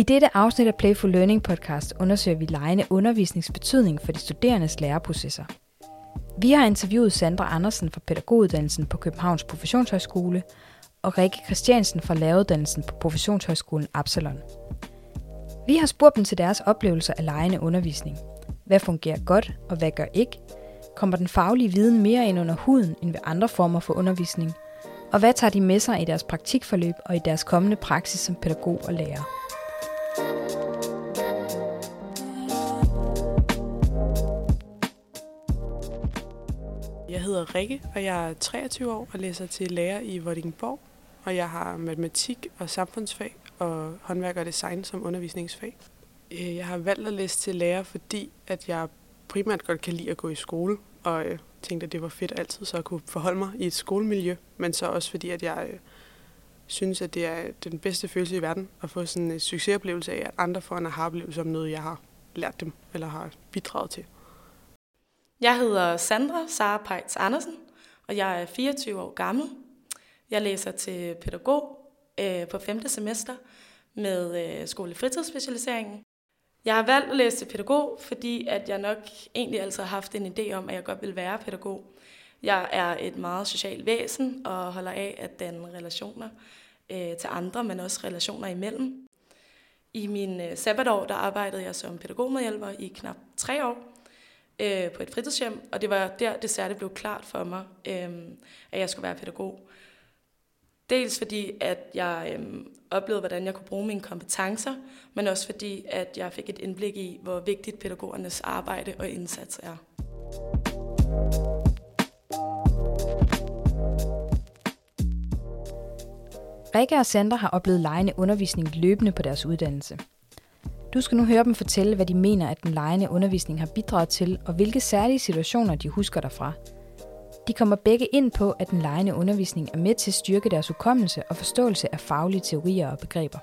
I dette afsnit af Playful Learning podcast undersøger vi lejende undervisningsbetydning for de studerendes læreprocesser. Vi har interviewet Sandra Andersen fra pædagoguddannelsen på Københavns Professionshøjskole og Rikke Christiansen fra læreruddannelsen på Professionshøjskolen Absalon. Vi har spurgt dem til deres oplevelser af lejende undervisning. Hvad fungerer godt, og hvad gør ikke? Kommer den faglige viden mere ind under huden end ved andre former for undervisning? Og hvad tager de med sig i deres praktikforløb og i deres kommende praksis som pædagog og lærer? Hedder Rikke, og jeg er 23 år og læser til lærer i Vordingborg. Og jeg har matematik og samfundsfag og håndværk og design som undervisningsfag. Øh, jeg har valgt at læse til lærer, fordi at jeg primært godt kan lide at gå i skole, og øh, tænkte, at det var fedt altid så at kunne forholde mig i et skolemiljø, men så også fordi, at jeg øh, synes, at det er den bedste følelse i verden at få sådan en succesoplevelse af, at andre får en aha-oplevelse om noget, jeg har lært dem eller har bidraget til. Jeg hedder Sandra Sara Pejts Andersen, og jeg er 24 år gammel. Jeg læser til pædagog øh, på 5. semester med øh, skolefritidsspecialiseringen. Jeg har valgt at læse til pædagog, fordi at jeg nok egentlig altid har haft en idé om, at jeg godt vil være pædagog. Jeg er et meget socialt væsen og holder af at danne relationer øh, til andre, men også relationer imellem. I min øh, sabbatår der arbejdede jeg som pædagogmedhjælper i knap tre år øh, på et fritidshjem, og det var der, det særligt blev klart for mig, øh, at jeg skulle være pædagog. Dels fordi, at jeg øh, oplevede, hvordan jeg kunne bruge mine kompetencer, men også fordi, at jeg fik et indblik i, hvor vigtigt pædagogernes arbejde og indsats er. Rikke og Sandra har oplevet lejende undervisning løbende på deres uddannelse. Du skal nu høre dem fortælle, hvad de mener, at den lejende undervisning har bidraget til, og hvilke særlige situationer de husker derfra. De kommer begge ind på, at den lejende undervisning er med til at styrke deres hukommelse og forståelse af faglige teorier og begreber.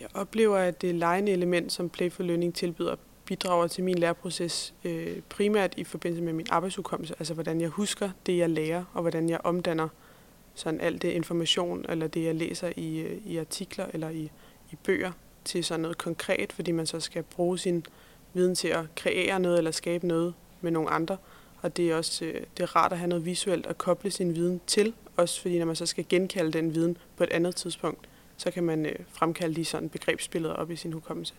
Jeg oplever, at det lejende element, som Playful Learning tilbyder, bidrager til min læreproces øh, primært i forbindelse med min arbejdshukommelse, altså hvordan jeg husker det, jeg lærer, og hvordan jeg omdanner sådan alt det information, eller det, jeg læser i, øh, i artikler eller i, i bøger, til sådan noget konkret, fordi man så skal bruge sin viden til at kreere noget eller skabe noget med nogle andre. Og det er også øh, det er rart at have noget visuelt at koble sin viden til, også fordi når man så skal genkalde den viden på et andet tidspunkt, så kan man øh, fremkalde de sådan begrebsbilleder op i sin hukommelse.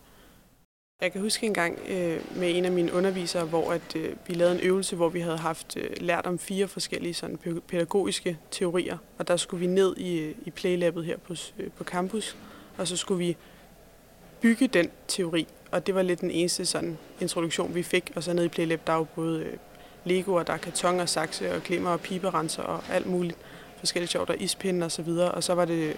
Jeg kan huske en gang øh, med en af mine undervisere, hvor at, øh, vi lavede en øvelse, hvor vi havde haft øh, lært om fire forskellige sådan, pædagogiske teorier, og der skulle vi ned i, øh, i Playlabbet her på, øh, på campus, og så skulle vi bygge den teori, og det var lidt den eneste sådan, introduktion, vi fik, og så ned i Playlab, der er jo både øh, Lego, og der er karton og sakse og glimmer og piberenser og alt muligt forskelligt sjovt, og ispinde og så videre, og så var det,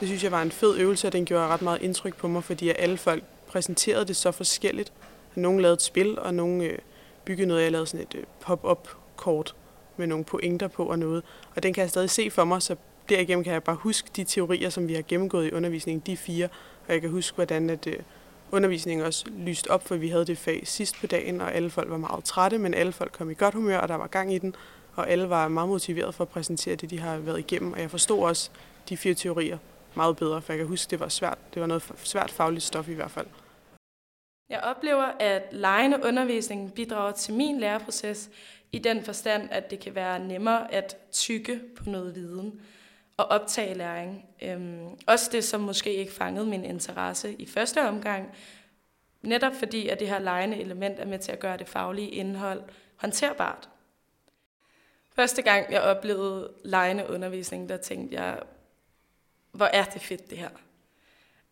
det synes jeg var en fed øvelse, og den gjorde ret meget indtryk på mig, fordi alle folk præsenterede det så forskelligt. Nogle lavede et spil, og nogle øh, byggede noget. Jeg lavede sådan et øh, pop-up kort med nogle pointer på og noget. Og den kan jeg stadig se for mig, så derigennem kan jeg bare huske de teorier, som vi har gennemgået i undervisningen, de fire. Og jeg kan huske, hvordan at, øh, undervisningen også lyst op, for vi havde det fag sidst på dagen, og alle folk var meget trætte, men alle folk kom i godt humør, og der var gang i den. Og alle var meget motiveret for at præsentere det, de har været igennem. Og jeg forstod også de fire teorier meget bedre, for jeg kan huske, det var svært. Det var noget svært fagligt stof i hvert fald. Jeg oplever, at lejende undervisning bidrager til min læreproces i den forstand, at det kan være nemmere at tykke på noget viden og optage læring. Øhm, også det, som måske ikke fangede min interesse i første omgang, netop fordi, at det her lejende element er med til at gøre det faglige indhold håndterbart. Første gang, jeg oplevede lejende undervisning, der tænkte jeg, hvor er det fedt det her.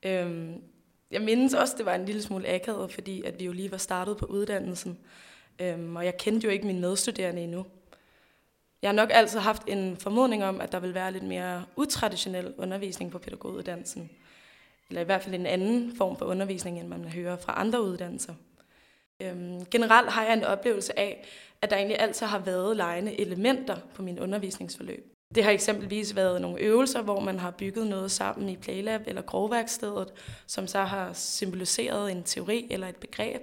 Øhm, jeg mindes også, det var en lille smule akavet, fordi at vi jo lige var startet på uddannelsen, øhm, og jeg kendte jo ikke mine medstuderende endnu. Jeg har nok altid haft en formodning om, at der vil være lidt mere utraditionel undervisning på pædagoguddannelsen. Eller i hvert fald en anden form for undervisning, end man hører fra andre uddannelser. Øhm, generelt har jeg en oplevelse af, at der egentlig altid har været lejende elementer på min undervisningsforløb. Det har eksempelvis været nogle øvelser, hvor man har bygget noget sammen i Playlab eller grovværkstedet, som så har symboliseret en teori eller et begreb.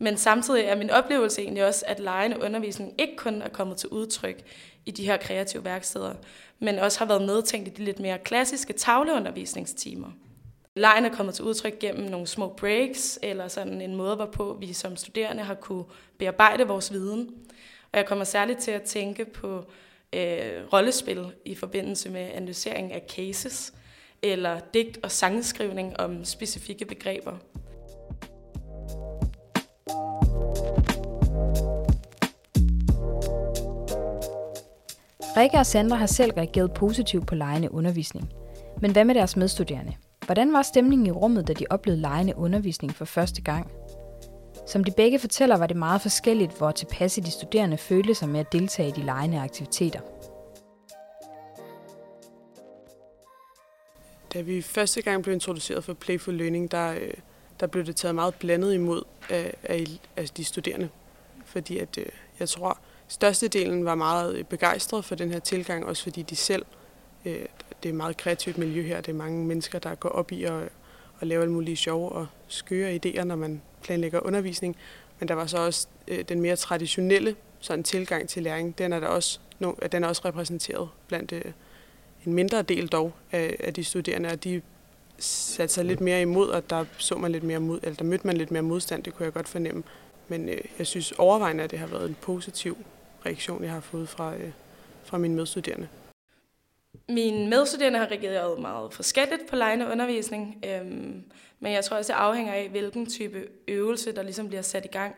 Men samtidig er min oplevelse egentlig også, at lejende undervisning ikke kun er kommet til udtryk i de her kreative værksteder, men også har været medtænkt i de lidt mere klassiske tavleundervisningstimer. Lejen er kommet til udtryk gennem nogle små breaks, eller sådan en måde, hvorpå vi som studerende har kunne bearbejde vores viden. Og jeg kommer særligt til at tænke på øh, rollespil i forbindelse med analysering af cases, eller digt- og sangskrivning om specifikke begreber. Rikke og Sandra har selv reageret positivt på lejende undervisning. Men hvad med deres medstuderende? Hvordan var stemningen i rummet, da de oplevede lejende undervisning for første gang? Som de begge fortæller, var det meget forskelligt, hvor tilpasse de studerende følte sig med at deltage i de lejende aktiviteter. Da vi første gang blev introduceret for Playful Learning, der, øh, der blev det taget meget blandet imod af, af, af de studerende. Fordi at, øh, jeg tror, størstedelen var meget øh, begejstret for den her tilgang, også fordi de selv, det er et meget kreativt miljø her, det er mange mennesker, der går op i at, at lave alle mulige sjove og skøre idéer, når man planlægger undervisning. Men der var så også øh, den mere traditionelle sådan tilgang til læring, den er, der også, no, den er også repræsenteret blandt øh, en mindre del dog af, af de studerende, og de satte sig lidt mere imod, og der så man lidt mere mod, eller der mødte man lidt mere modstand, det kunne jeg godt fornemme. Men øh, jeg synes overvejende, at det har været en positiv reaktion, jeg har fået fra, øh, fra mine medstuderende. Mine medstuderende har reageret meget forskelligt på lejende undervisning, øhm, men jeg tror også, det afhænger af, hvilken type øvelse, der ligesom bliver sat i gang.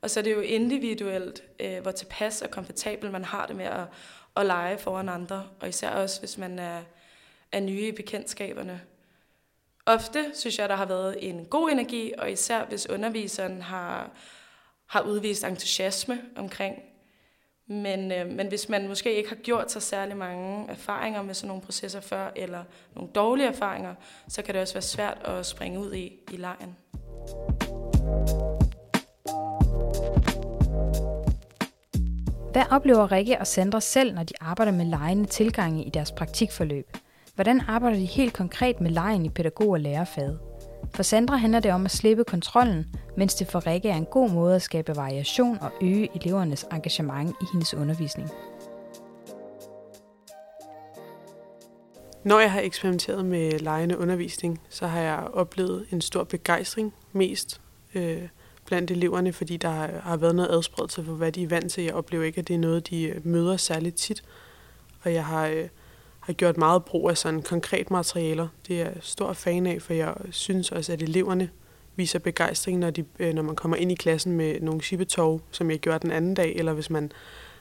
Og så er det jo individuelt, øh, hvor tilpas og komfortabel man har det med at, at lege foran andre, og især også, hvis man er, er nye i bekendtskaberne. Ofte synes jeg, der har været en god energi, og især hvis underviseren har, har udvist entusiasme omkring men, øh, men hvis man måske ikke har gjort sig særlig mange erfaringer med sådan nogle processer før, eller nogle dårlige erfaringer, så kan det også være svært at springe ud i, i lejen. Hvad oplever Rikke og Sandra selv, når de arbejder med lejende tilgange i deres praktikforløb? Hvordan arbejder de helt konkret med lejen i pædagog- og lærerfaget? For Sandra handler det om at slippe kontrollen, mens det for Rikke er en god måde at skabe variation og øge elevernes engagement i hendes undervisning. Når jeg har eksperimenteret med lejende undervisning, så har jeg oplevet en stor begejstring mest øh, blandt eleverne, fordi der har været noget adspredelse for, hvad de er vant til. Jeg oplever ikke, at det er noget, de møder særligt tit. Og jeg har øh, har gjort meget brug af sådan konkret materialer. Det er jeg stor fan af, for jeg synes også, at eleverne viser begejstring, når, de, øh, når man kommer ind i klassen med nogle chippetog, som jeg gjorde den anden dag, eller hvis man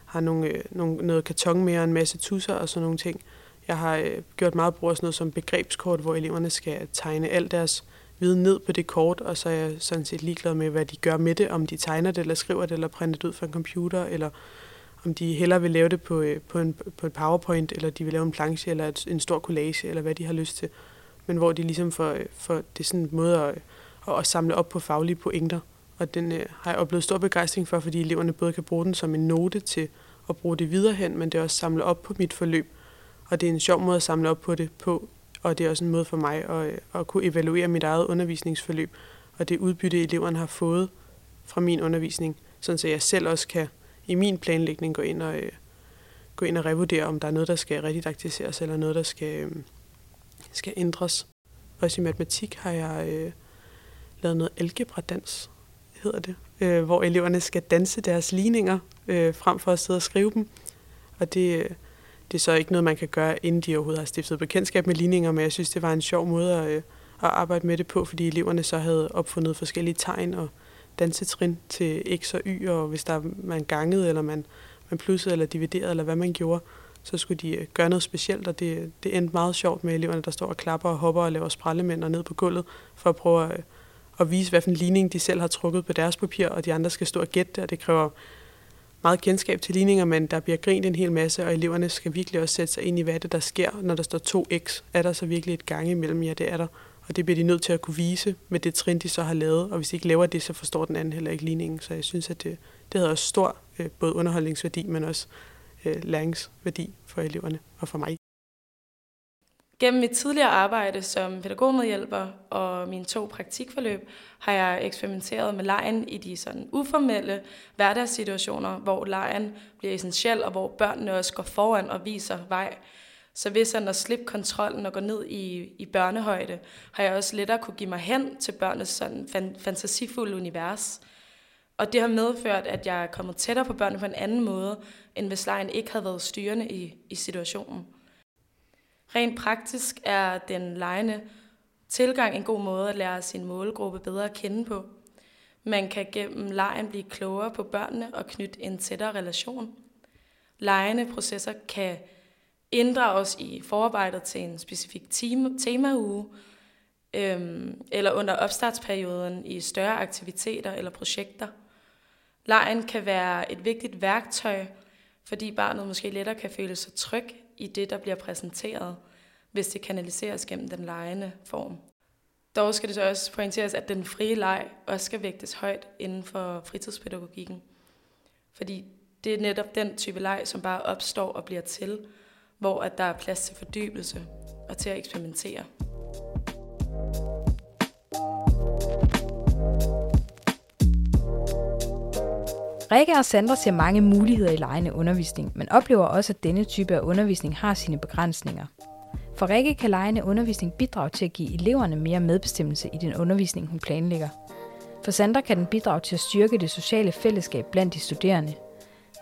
har nogle, øh, nogle, noget karton med og en masse tusser og sådan nogle ting. Jeg har øh, gjort meget brug af sådan noget som begrebskort, hvor eleverne skal tegne al deres viden ned på det kort, og så er jeg sådan set ligeglad med, hvad de gør med det, om de tegner det, eller skriver det, eller printer det ud fra en computer, eller om de hellere vil lave det på, øh, på, en, på et powerpoint, eller de vil lave en planche, eller et, en stor collage, eller hvad de har lyst til. Men hvor de ligesom får, øh, får det er sådan en måde at, at, at samle op på faglige pointer. Og den øh, har jeg oplevet stor begejstring for, fordi eleverne både kan bruge den som en note til at bruge det videre hen, men det er også samle op på mit forløb. Og det er en sjov måde at samle op på det på, og det er også en måde for mig at, øh, at kunne evaluere mit eget undervisningsforløb, og det udbytte, eleverne har fået fra min undervisning, sådan så jeg selv også kan i min planlægning gå ind og, øh, gå ind og revurdere, om der er noget, der skal redidaktiseres, eller noget, der skal, øh, skal ændres. Også i matematik har jeg øh, lavet noget algebra-dans, hedder det, øh, hvor eleverne skal danse deres ligninger, øh, frem for at sidde og skrive dem. Og det, øh, det er så ikke noget, man kan gøre, inden de overhovedet har stiftet bekendtskab med ligninger, men jeg synes, det var en sjov måde at, øh, at arbejde med det på, fordi eleverne så havde opfundet forskellige tegn og dansetrin til x og y, og hvis der man gangede, eller man, man plussede, eller dividerede, eller hvad man gjorde, så skulle de øh, gøre noget specielt, og det, det endte meget sjovt med eleverne, der står og klapper og hopper og laver sprællemænd og ned på gulvet, for at prøve at, at vise, hvad for en ligning de selv har trukket på deres papir, og de andre skal stå og gætte det, og det kræver meget kendskab til ligninger, men der bliver grint en hel masse, og eleverne skal virkelig også sætte sig ind i, hvad det der sker, når der står 2x. Er der så virkelig et gang imellem? Ja, det er der. Og det bliver de nødt til at kunne vise med det trin, de så har lavet. Og hvis de ikke laver det, så forstår den anden heller ikke ligningen. Så jeg synes, at det, det havde også stor øh, både underholdningsværdi, men også øh, læringsværdi for eleverne og for mig. Gennem mit tidligere arbejde som pædagogmedhjælper og mine to praktikforløb har jeg eksperimenteret med lejen i de sådan uformelle hverdagssituationer, hvor lejen bliver essentiel, og hvor børnene også går foran og viser vej. Så hvis han at slippe kontrollen og gå ned i, i børnehøjde, har jeg også lettere kunne give mig hen til børnenes sådan fan, fantasifulde univers. Og det har medført, at jeg er kommet tættere på børnene på en anden måde, end hvis lejen ikke havde været styrende i, i situationen. Rent praktisk er den lejende tilgang en god måde at lære sin målgruppe bedre at kende på. Man kan gennem lejen blive klogere på børnene og knytte en tættere relation. Lejende processer kan inddrages i forarbejdet til en specifik tema, temauge, øhm, eller under opstartsperioden i større aktiviteter eller projekter. Lejen kan være et vigtigt værktøj, fordi barnet måske lettere kan føle sig tryg i det, der bliver præsenteret, hvis det kanaliseres gennem den lejende form. Dog skal det så også pointeres, at den frie leg også skal vægtes højt inden for fritidspædagogikken. Fordi det er netop den type leg, som bare opstår og bliver til, hvor at der er plads til fordybelse og til at eksperimentere. Rikke og Sandra ser mange muligheder i lejende undervisning, men oplever også, at denne type af undervisning har sine begrænsninger. For Rikke kan lejende undervisning bidrage til at give eleverne mere medbestemmelse i den undervisning, hun planlægger. For Sandra kan den bidrage til at styrke det sociale fællesskab blandt de studerende.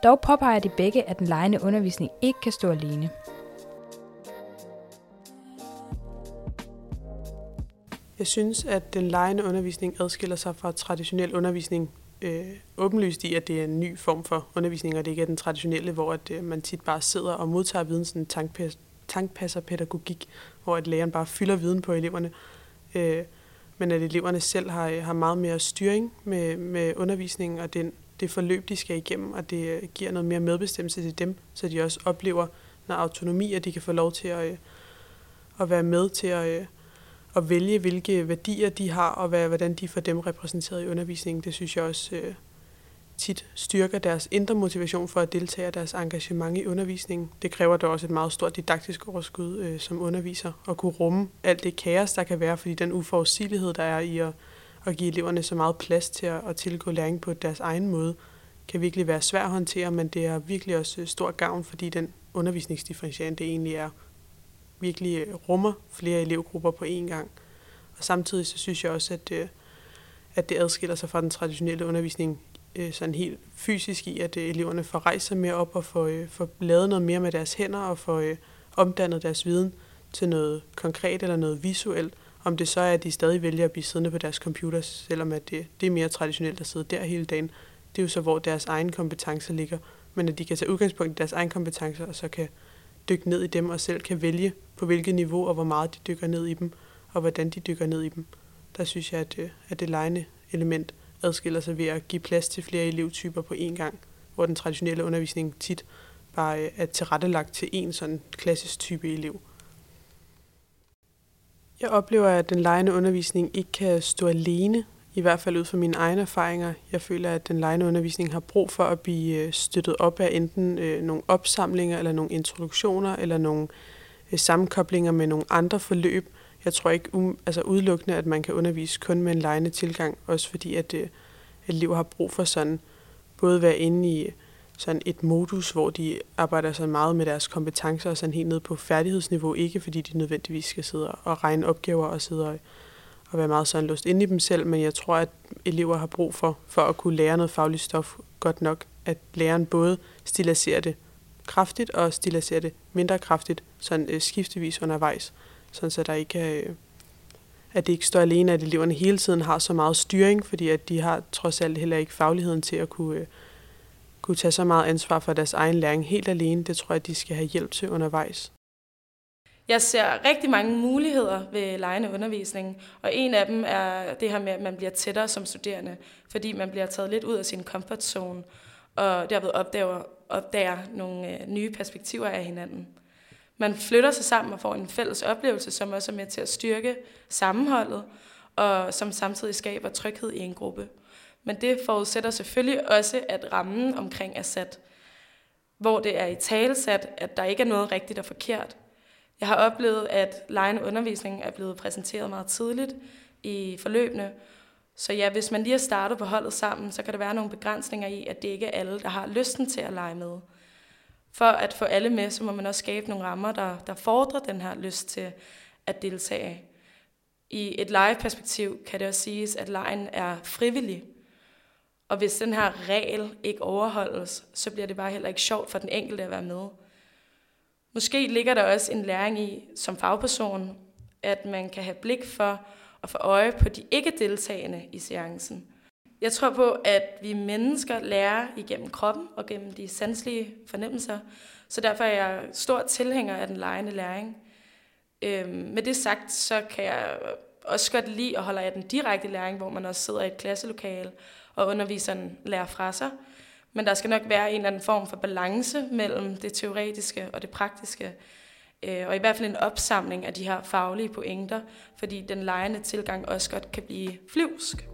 Dog påpeger de begge, at den lejende undervisning ikke kan stå alene. Jeg synes, at den lejende undervisning adskiller sig fra traditionel undervisning øh, åbenlyst i, at det er en ny form for undervisning, og det ikke er den traditionelle, hvor at, øh, man tit bare sidder og modtager viden, sådan tankpas, tankpasserpædagogik, hvor at læreren bare fylder viden på eleverne. Øh, men at eleverne selv har, øh, har meget mere styring med, med undervisningen og den, det forløb, de skal igennem, og det øh, giver noget mere medbestemmelse til dem, så de også oplever noget autonomi, at de kan få lov til at, øh, at være med til at, øh, at vælge, hvilke værdier de har, og hvad, hvordan de får dem repræsenteret i undervisningen. Det synes jeg også øh, tit styrker deres indre motivation for at deltage deres engagement i undervisningen. Det kræver da også et meget stort didaktisk overskud øh, som underviser, at kunne rumme alt det kaos, der kan være, fordi den uforudsigelighed, der er i at, at give eleverne så meget plads til at, at tilgå læring på deres egen måde, kan virkelig være svært at håndtere, men det er virkelig også øh, stor gavn, fordi den undervisningsdifferentiering, det egentlig er, virkelig øh, rummer flere elevgrupper på én gang. Og samtidig så synes jeg også, at, øh, at det adskiller sig fra den traditionelle undervisning sådan helt fysisk i, at eleverne får rejst sig mere op og får, får lavet noget mere med deres hænder og får omdannet deres viden til noget konkret eller noget visuelt. Om det så er, at de stadig vælger at blive siddende på deres computer, selvom at det, det er mere traditionelt at sidde der hele dagen. Det er jo så, hvor deres egen kompetencer ligger. Men at de kan tage udgangspunkt i deres egen kompetencer, og så kan dykke ned i dem og selv kan vælge, på hvilket niveau og hvor meget de dykker ned i dem, og hvordan de dykker ned i dem. Der synes jeg, at, øh, at det lejende element adskiller sig ved at give plads til flere elevtyper på én gang, hvor den traditionelle undervisning tit bare øh, er tilrettelagt til en sådan klassisk type elev. Jeg oplever, at den lejende undervisning ikke kan stå alene i hvert fald ud fra mine egne erfaringer. Jeg føler, at den lejende undervisning har brug for at blive øh, støttet op af enten øh, nogle opsamlinger, eller nogle introduktioner, eller nogle øh, sammenkoblinger med nogle andre forløb. Jeg tror ikke um, altså udelukkende, at man kan undervise kun med en lejende tilgang, også fordi at øh, elever har brug for sådan både være inde i sådan et modus, hvor de arbejder så meget med deres kompetencer og sådan helt ned på færdighedsniveau, ikke fordi de nødvendigvis skal sidde og regne opgaver og sidde og og være meget sådan låst inde i dem selv, men jeg tror, at elever har brug for, for at kunne lære noget fagligt stof godt nok, at læreren både stilaserer det kraftigt og stilaserer det mindre kraftigt, sådan øh, skiftevis undervejs, sådan så der ikke er, øh, at det ikke står alene, at eleverne hele tiden har så meget styring, fordi at de har trods alt heller ikke fagligheden til at kunne, øh, kunne tage så meget ansvar for deres egen læring helt alene. Det tror jeg, de skal have hjælp til undervejs. Jeg ser rigtig mange muligheder ved lejende undervisning, og en af dem er det her med, at man bliver tættere som studerende, fordi man bliver taget lidt ud af sin comfort zone, og derved opdager, opdager nogle øh, nye perspektiver af hinanden. Man flytter sig sammen og får en fælles oplevelse, som også er med til at styrke sammenholdet, og som samtidig skaber tryghed i en gruppe. Men det forudsætter selvfølgelig også, at rammen omkring er sat, hvor det er i talesat, at der ikke er noget rigtigt og forkert, Jeg har oplevet, at lejende undervisning er blevet præsenteret meget tidligt i forløbene. Så ja, hvis man lige har startet på holdet sammen, så kan der være nogle begrænsninger i, at det ikke er alle, der har lysten til at lege med. For at få alle med, så må man også skabe nogle rammer, der, der fordrer den her lyst til at deltage. I et legeperspektiv kan det også siges, at lejen er frivillig. Og hvis den her regel ikke overholdes, så bliver det bare heller ikke sjovt for den enkelte at være med. Måske ligger der også en læring i, som fagperson, at man kan have blik for og få øje på de ikke deltagende i seancen. Jeg tror på, at vi mennesker lærer igennem kroppen og gennem de sanselige fornemmelser, så derfor er jeg stor tilhænger af den lejende læring. Øhm, med det sagt, så kan jeg også godt lide at holde af den direkte læring, hvor man også sidder i et klasselokale, og underviseren lærer fra sig. Men der skal nok være en eller anden form for balance mellem det teoretiske og det praktiske. Øh, og i hvert fald en opsamling af de her faglige pointer, fordi den lejende tilgang også godt kan blive flyvsk.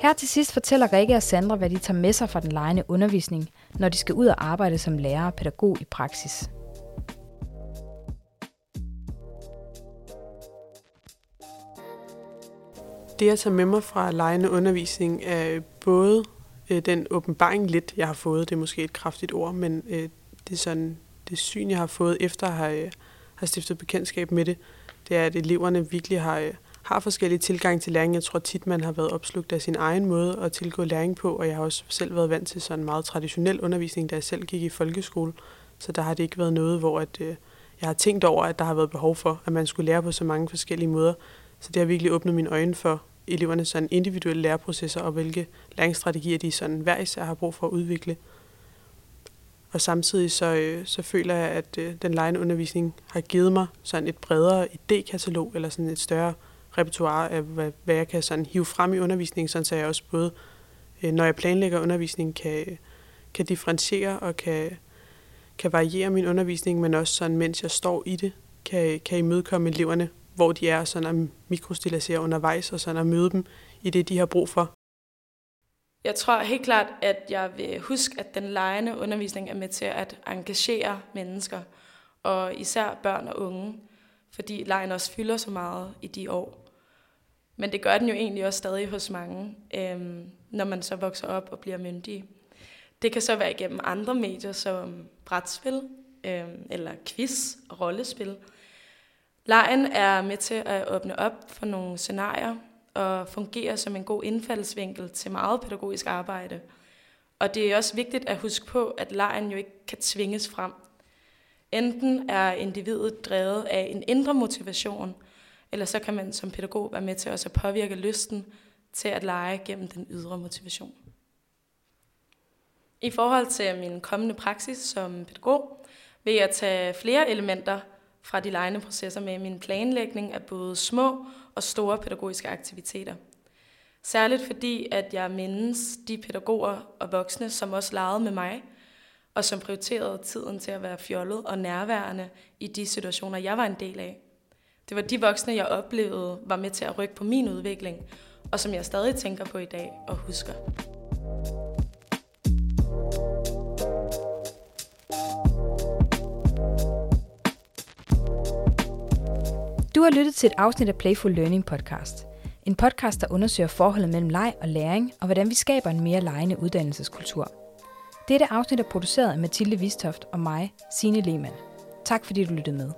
Her til sidst fortæller Rikke og Sandra, hvad de tager med sig fra den lejende undervisning, når de skal ud og arbejde som lærer og pædagog i praksis. Det, jeg tager med mig fra lejende undervisning, er både øh, den åbenbaring lidt, jeg har fået. Det er måske et kraftigt ord, men øh, det er sådan det syn, jeg har fået efter at have, øh, have stiftet bekendtskab med det. Det er, at eleverne virkelig har, øh, har forskellige tilgang til læring. Jeg tror tit, man har været opslugt af sin egen måde at tilgå læring på, og jeg har også selv været vant til sådan meget traditionel undervisning, da jeg selv gik i folkeskole. Så der har det ikke været noget, hvor at, øh, jeg har tænkt over, at der har været behov for, at man skulle lære på så mange forskellige måder. Så det har virkelig åbnet mine øjne for elevernes sådan individuelle læreprocesser, og hvilke læringsstrategier de sådan hver især har brug for at udvikle. Og samtidig så, øh, så føler jeg, at øh, den lejende undervisning har givet mig sådan et bredere idékatalog, eller sådan et større repertoire af, hvad, hvad jeg kan sådan hive frem i undervisningen, sådan så jeg også både, øh, når jeg planlægger undervisning, kan, kan differentiere og kan, kan variere min undervisning, men også sådan, mens jeg står i det, kan, kan imødekomme eleverne, hvor de er, sådan at mikrostilisere undervejs, og sådan at møde dem i det, de har brug for. Jeg tror helt klart, at jeg vil huske, at den lejende undervisning er med til at engagere mennesker, og især børn og unge, fordi lejen også fylder så meget i de år. Men det gør den jo egentlig også stadig hos mange, øhm, når man så vokser op og bliver myndig. Det kan så være igennem andre medier som brætspil, øhm, eller quiz og rollespil. Lejen er med til at åbne op for nogle scenarier og fungerer som en god indfaldsvinkel til meget pædagogisk arbejde. Og det er også vigtigt at huske på, at lejen jo ikke kan tvinges frem. Enten er individet drevet af en indre motivation, eller så kan man som pædagog være med til også at påvirke lysten til at lege gennem den ydre motivation. I forhold til min kommende praksis som pædagog, vil jeg tage flere elementer fra de lejende processer med min planlægning af både små og store pædagogiske aktiviteter. Særligt fordi, at jeg mindes de pædagoger og voksne, som også legede med mig, og som prioriterede tiden til at være fjollet og nærværende i de situationer, jeg var en del af. Det var de voksne, jeg oplevede, var med til at rykke på min udvikling, og som jeg stadig tænker på i dag og husker. Du har lyttet til et afsnit af Playful Learning podcast. En podcast, der undersøger forholdet mellem leg og læring, og hvordan vi skaber en mere legende uddannelseskultur. Dette afsnit er produceret af Mathilde Vistoft og mig, Signe Lehmann. Tak fordi du lyttede med.